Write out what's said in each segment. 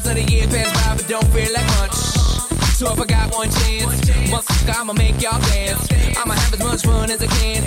months of the year pass by, but don't feel like much. So if I got one chance, motherfucker, I'ma make y'all dance. I'ma have as much fun as I can.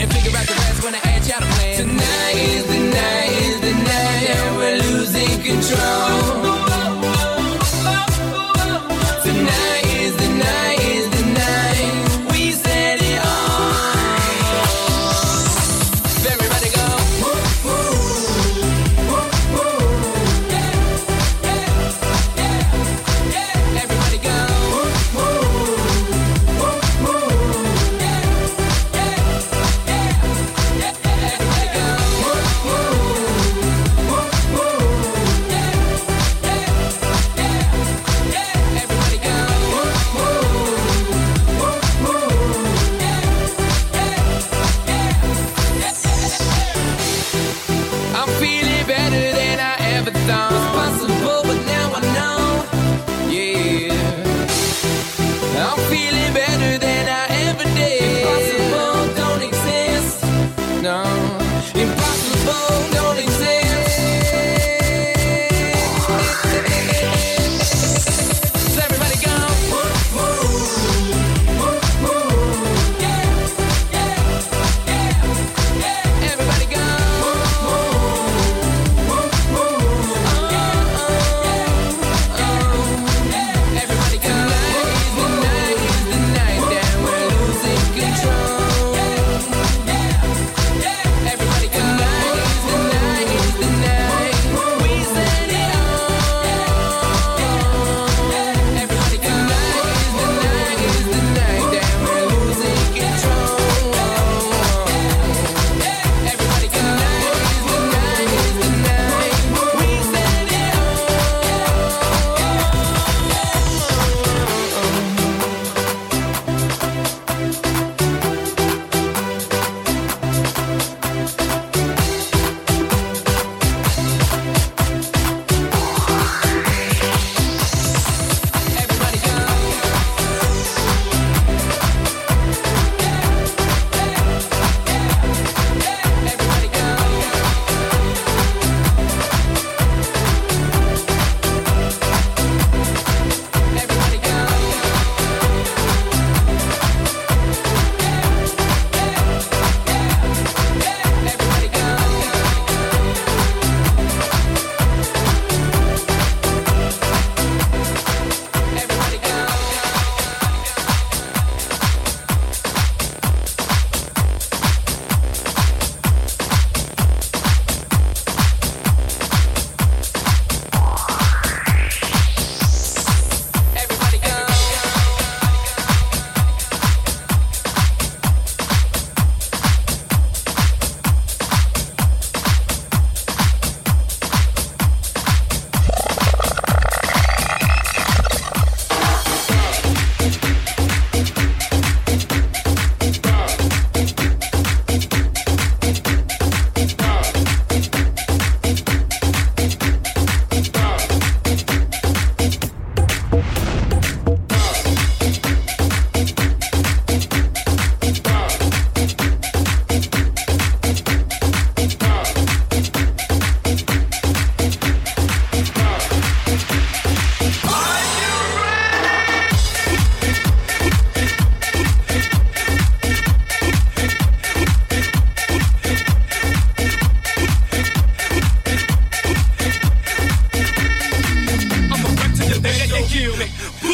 feel me?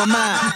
on my mind.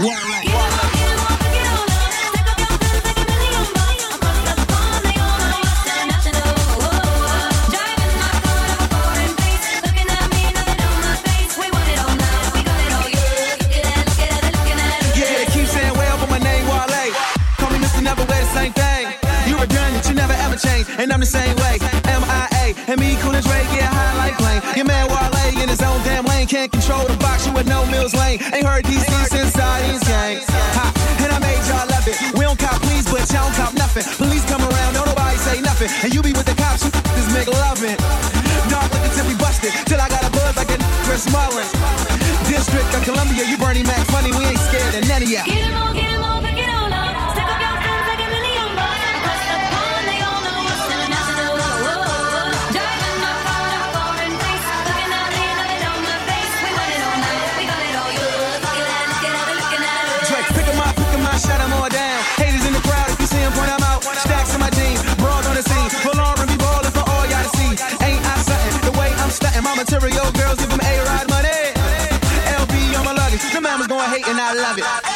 control the box, you with no Mills Lane. Ain't heard these things since I these gangs. Ha, and I made y'all love it. We don't cop please, but y'all don't cop nothing. Police come around, don't nobody say nothing. And you be with the cops, you this make loving. Dark looking till we busted, till I got a buzz like a Chris Mullin. Love it.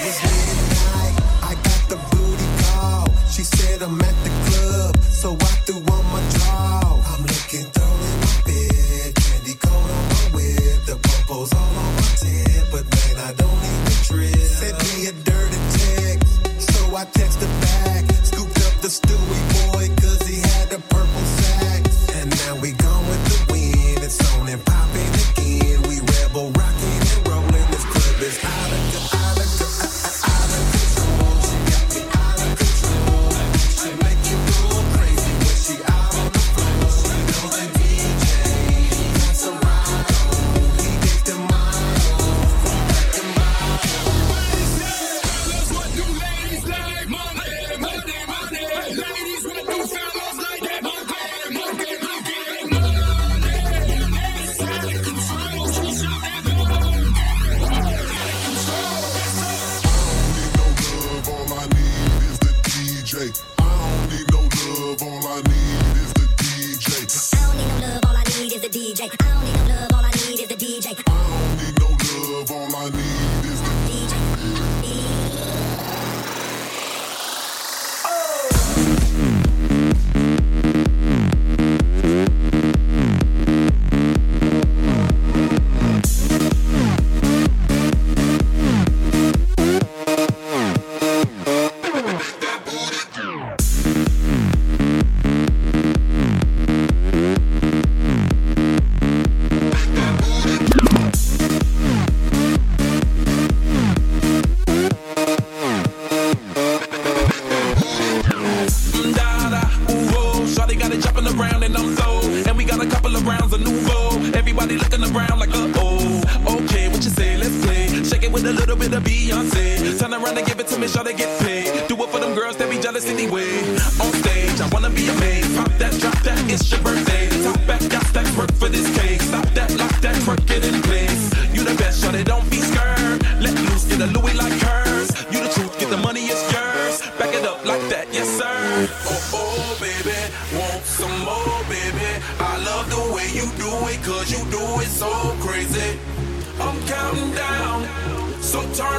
midnight. I got the booty call. She said I'm at the club, so I threw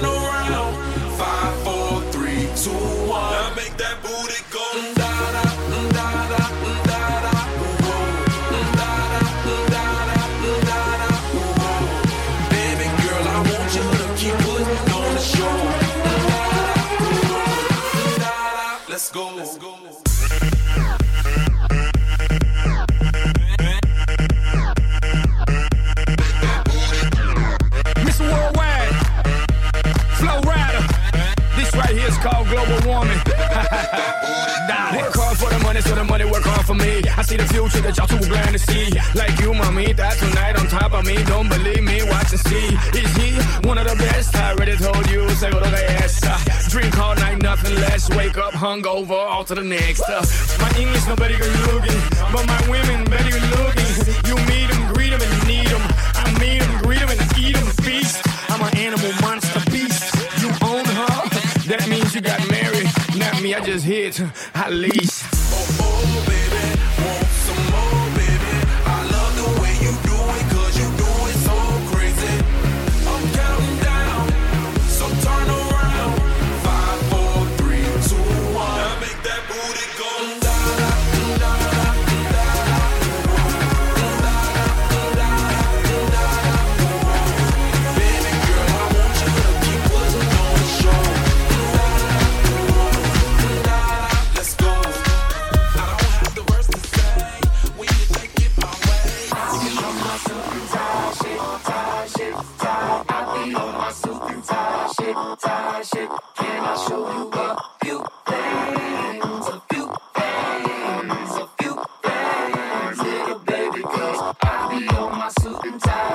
Flow see the future that y'all too blind to see. Like you, mommy, that tonight on top of me. Don't believe me, watch and see. Is he one of the best? I already told you, seguro que esa. Drink all night, nothing less. Wake up hungover, all to the next. Uh, my English, nobody can looking, but my women better you looking. You meet them, greet them, and need them. I meet them, greet them, and eat them, feast. I'm an animal monster beast. You own her, that means you got married. Not me, I just hit, at least. Oh, oh, baby, I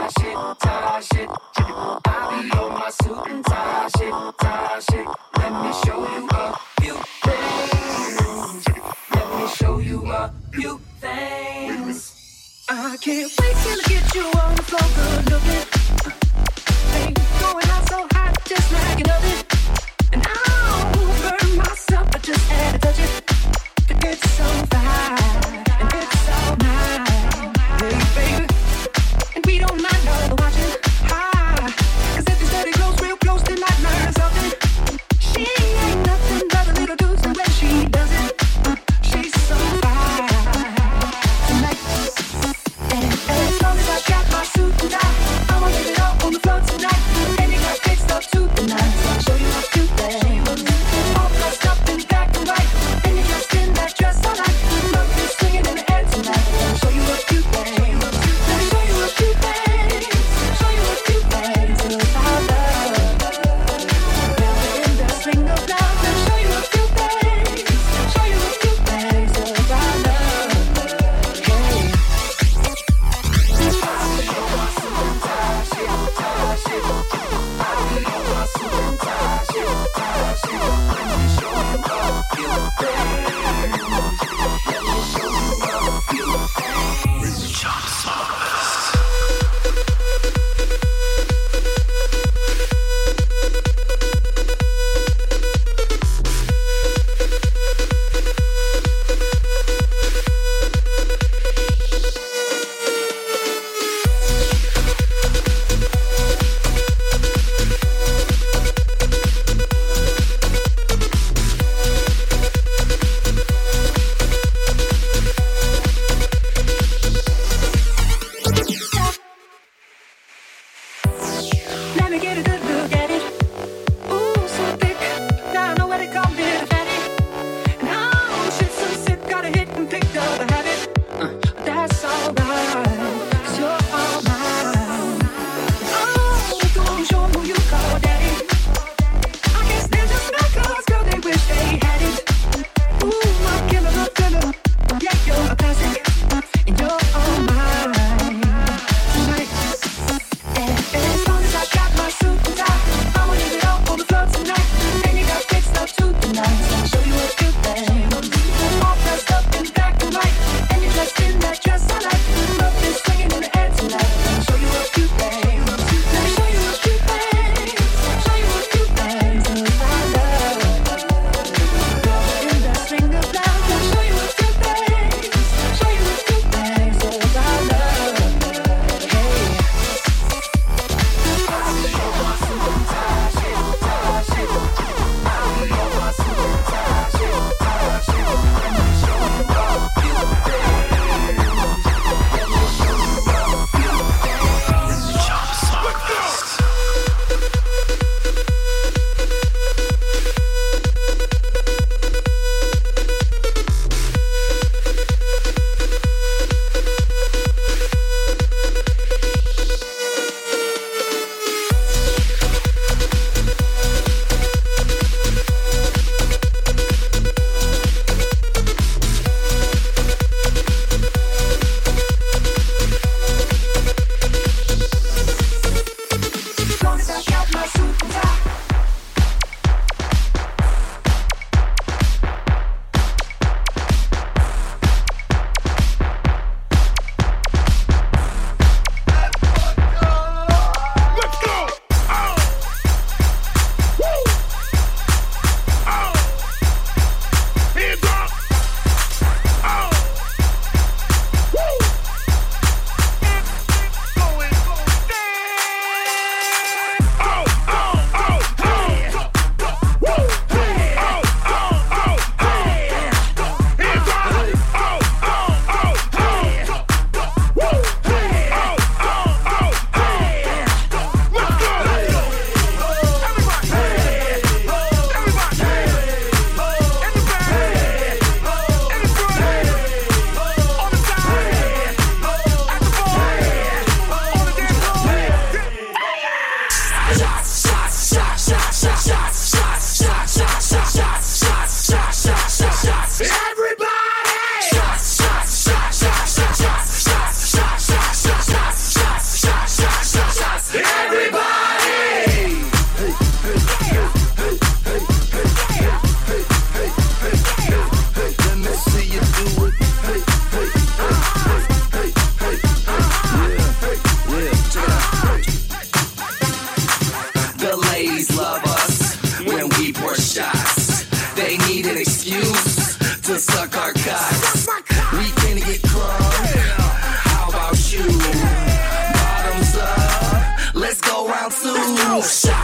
house.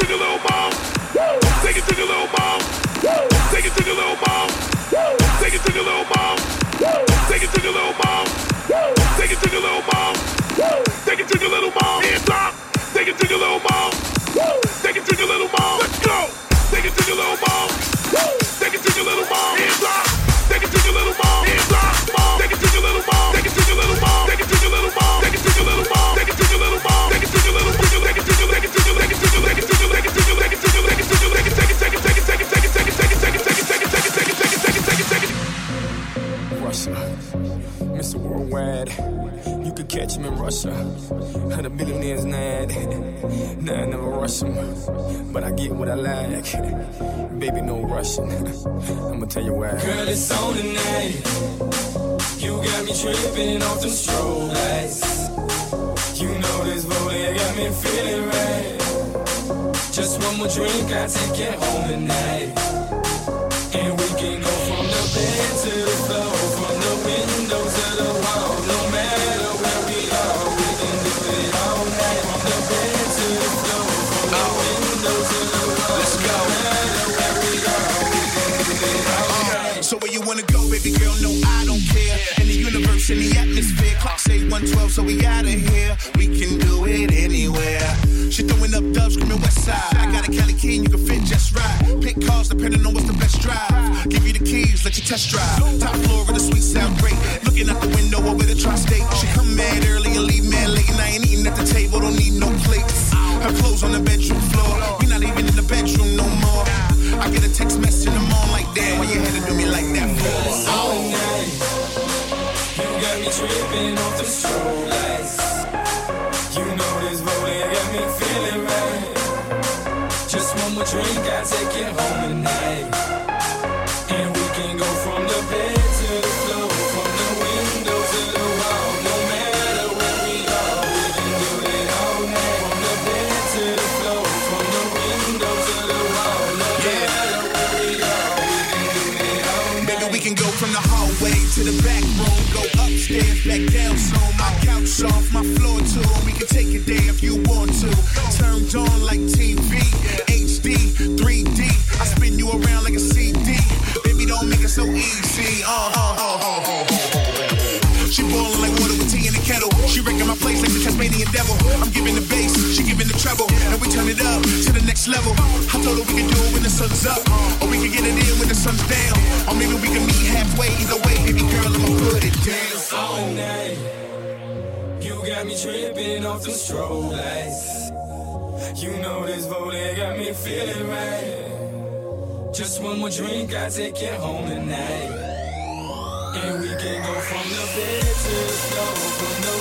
to your little mom. Take it to your little mom. Take it to your little mom. Take it to your little mom. Take it to your little mom. Take it to your little mom. Take it to your little mom. Hands up. Take it to your little mom. Take it to your little mom. Let's go. Take it to your little mom. Take it to your little mom. Hands In Russia. Had a billionaire's nad. Nah, I never rush him. But I get what I like. Baby, no rushing. I'ma tell you why. Girl, it's on tonight. You got me tripping off the strobe lights. You know this volley got me feeling right. Just one more drink, I take it home tonight. Baby girl? No, I don't care. In the universe, in the atmosphere, clock say 112, so we out of here. We can do it anywhere. She throwing up dubs, screaming west side. I got a Cali King, you can fit just right. Pick cars depending on what's the best drive. Give you the keys, let you test drive. Top floor of the suite sound great. Looking out the window over the tri-state. She come mad early and leave mad late, and I ain't eating at the table, don't need no plates. Her clothes on the bedroom floor. We not even in the bedroom no more. I get a text message in the morning that. Why you had to do me like that for? all night. You got me tripping off the strobe lights. You know this volley got me feeling right. Just one more drink, I take you home tonight. Can go from the hallway to the back room, go upstairs, back down soon. My couch off, my floor too. We can take it there if you want to. Turned on like TV, HD, 3D. I spin you around like a CD. Baby, don't make it so easy. Uh, uh, uh, uh, uh, uh. She boiling like water with tea in the kettle. She wrecking my place like the Tasmanian devil. I'm giving the the treble, and we turn it up to the next level. I told her we can do it when the sun's up, or we can get it in when the sun's down, or maybe we can meet halfway. Either way, baby girl, I'ma put it down. all night. You got me tripping off the strobe lights. You know this volley got me feeling right. Just one more drink, I take you home tonight. And we can go from the bed to the floor, from the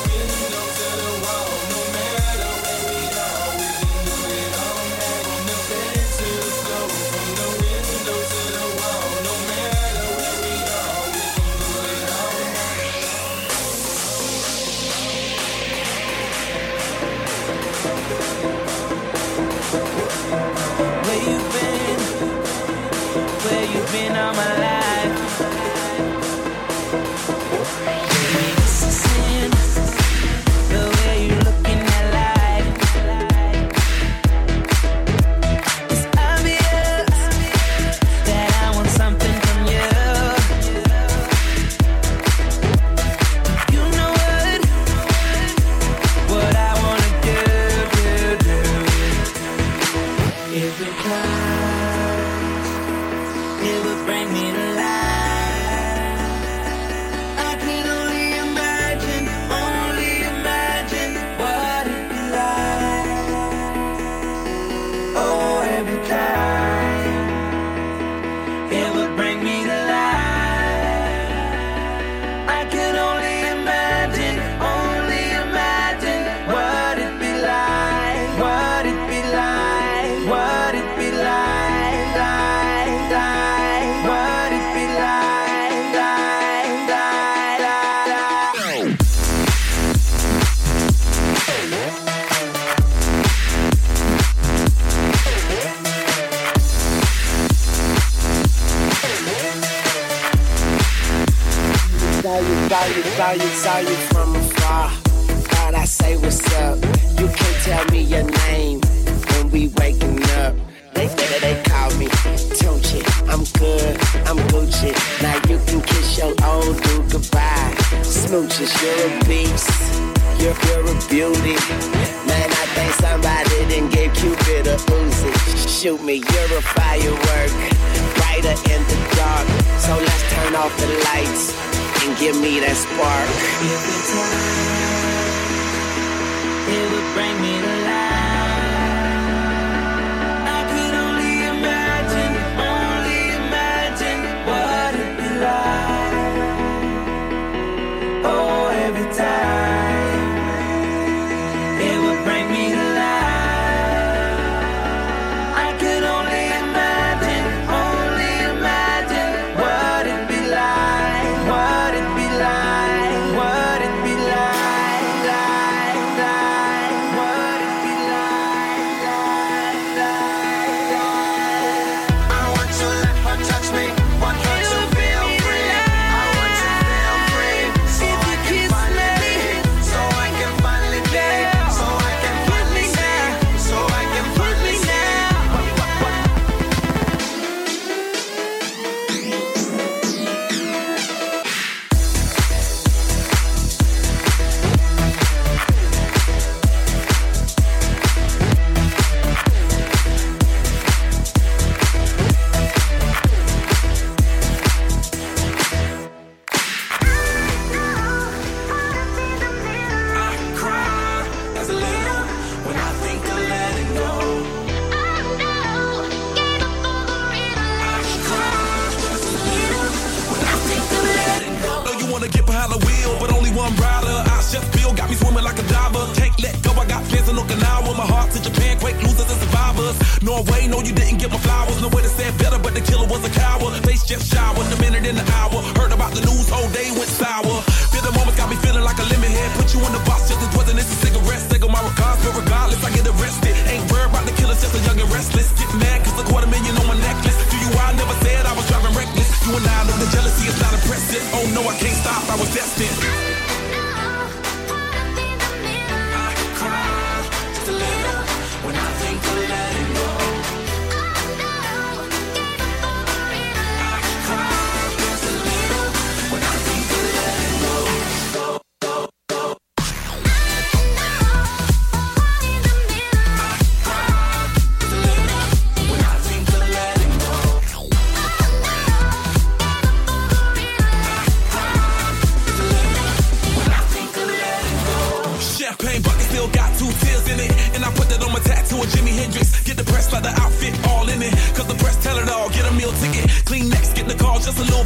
saw you, saw you from afar. Thought I say what's up. You can't tell me your name when we waking up. They, they, they call me Tunechi. I'm good, I'm Gucci. Now you can kiss your old dude goodbye. Smooches, you're a beast you're, you're a beauty. Man, I think somebody didn't give Cupid a Uzi. Shoot me, you're a firework, brighter in the dark. So let's turn off the lights and give me that spark. If the time it would bring me to life.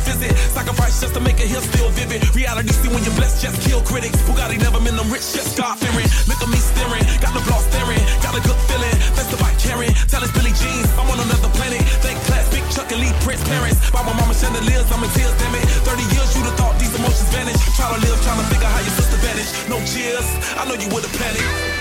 visit. Sacrifice just to make a hill still vivid. Reality see when you're blessed, just kill critics. Bugatti never meant them rich, just God fearing. Look at me staring, got the block staring, got a good feeling. That's the bike caring, tell it's Billy Jeans. I'm on another planet. Thank class, big Chuck and Lee Prince parents. By my mama chandeliers, I'm in tears, damn it. 30 years, you'd have thought these emotions vanish. Try to live, trying to figure how your sister vanished. No cheers, I know you would have panicked.